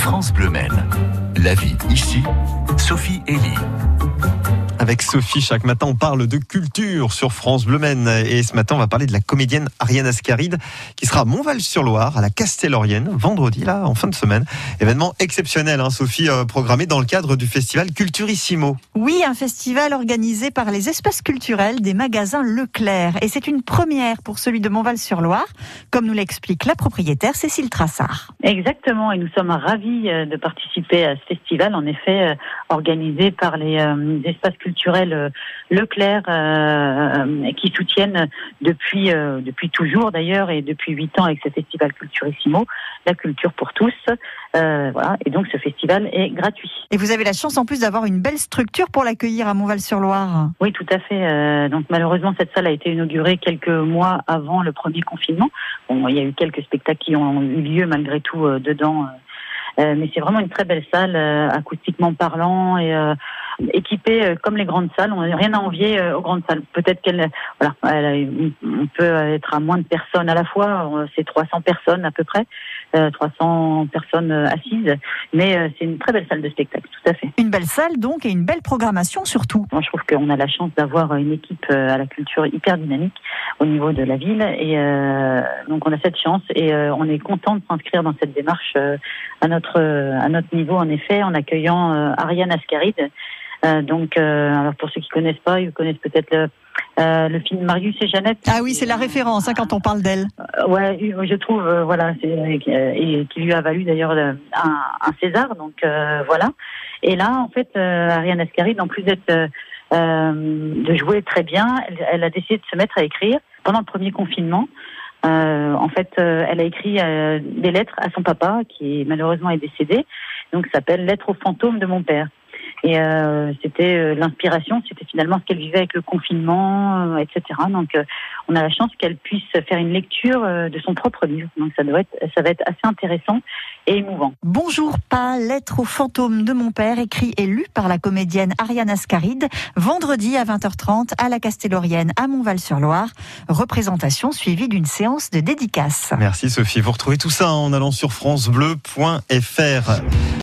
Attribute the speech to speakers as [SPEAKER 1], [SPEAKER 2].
[SPEAKER 1] France Bleu Maine. La vie ici, Sophie Elie.
[SPEAKER 2] Avec Sophie, chaque matin, on parle de culture sur France Bleu Maine. Et ce matin, on va parler de la comédienne Ariane Ascaride, qui sera à Montval-sur-Loire, à la Castellorienne, vendredi, là, en fin de semaine. Événement exceptionnel, hein, Sophie, euh, programmé dans le cadre du festival Culturissimo.
[SPEAKER 3] Oui, un festival organisé par les espaces culturels des magasins Leclerc. Et c'est une première pour celui de Montval-sur-Loire, comme nous l'explique la propriétaire Cécile Trassard.
[SPEAKER 4] Exactement, et nous sommes ravis euh, de participer à ce festival, en effet, euh, organisé par les espaces culturels culturels euh, Leclerc euh, qui soutiennent depuis euh, depuis toujours d'ailleurs et depuis huit ans avec ce festival Culturissimo la culture pour tous. voilà et donc ce festival est gratuit.
[SPEAKER 3] Et vous avez la chance en plus d'avoir une belle structure pour l'accueillir à Montval-sur-Loire.
[SPEAKER 4] Oui, tout à fait. donc malheureusement cette salle a été inaugurée quelques mois avant le premier confinement. Bon, il y a eu quelques spectacles qui ont eu lieu malgré tout dedans. mais c'est vraiment une très belle salle, acoustiquement parlant et euh, comme les grandes salles. On n'a rien à envier euh, aux grandes salles. Peut-être qu'elle, voilà, on peut être à moins de personnes à la fois. C'est 300 personnes à peu près, 300 euh, personnes assises. Mais c'est une très belle salle de spectacle, tout à fait.
[SPEAKER 3] Une belle salle donc et une belle programmation surtout.
[SPEAKER 4] Moi, je trouve qu'on a la chance d'avoir une équipe à la culture hyper dynamique au niveau de la ville et donc on a cette chance et on est content de s'inscrire dans cette démarche à notre à notre niveau en effet en accueillant Ariane Ascaride euh, donc, euh, alors pour ceux qui connaissent pas, ils connaissent peut-être le, euh, le film Marius et Jeannette.
[SPEAKER 3] Ah oui, c'est la référence hein, quand on parle d'elle.
[SPEAKER 4] ouais, je trouve, voilà, et qui lui a valu d'ailleurs un, un, César, donc voilà. Et là, en fait, Ariane Ascaride, en plus d'être de jouer très bien, elle, elle, a décidé de se mettre à écrire pendant le premier confinement. en fait, elle a écrit des lettres à son papa, qui malheureusement est décédé. Donc, ça s'appelle Lettres au fantôme de mon père. Et euh, c'était euh, l'inspiration, c'était finalement ce qu'elle vivait avec le confinement, euh, etc. Donc, euh, on a la chance qu'elle puisse faire une lecture de son propre livre. Donc, ça doit être, ça va être assez intéressant et émouvant.
[SPEAKER 3] Bonjour, pas lettre au fantôme de mon père, écrit et lu par la comédienne Ariane Ascaride, vendredi à 20h30 à la Castellorienne à Montval-sur-Loire. Représentation suivie d'une séance de dédicace.
[SPEAKER 2] Merci Sophie. Vous retrouvez tout ça en allant sur francebleu.fr.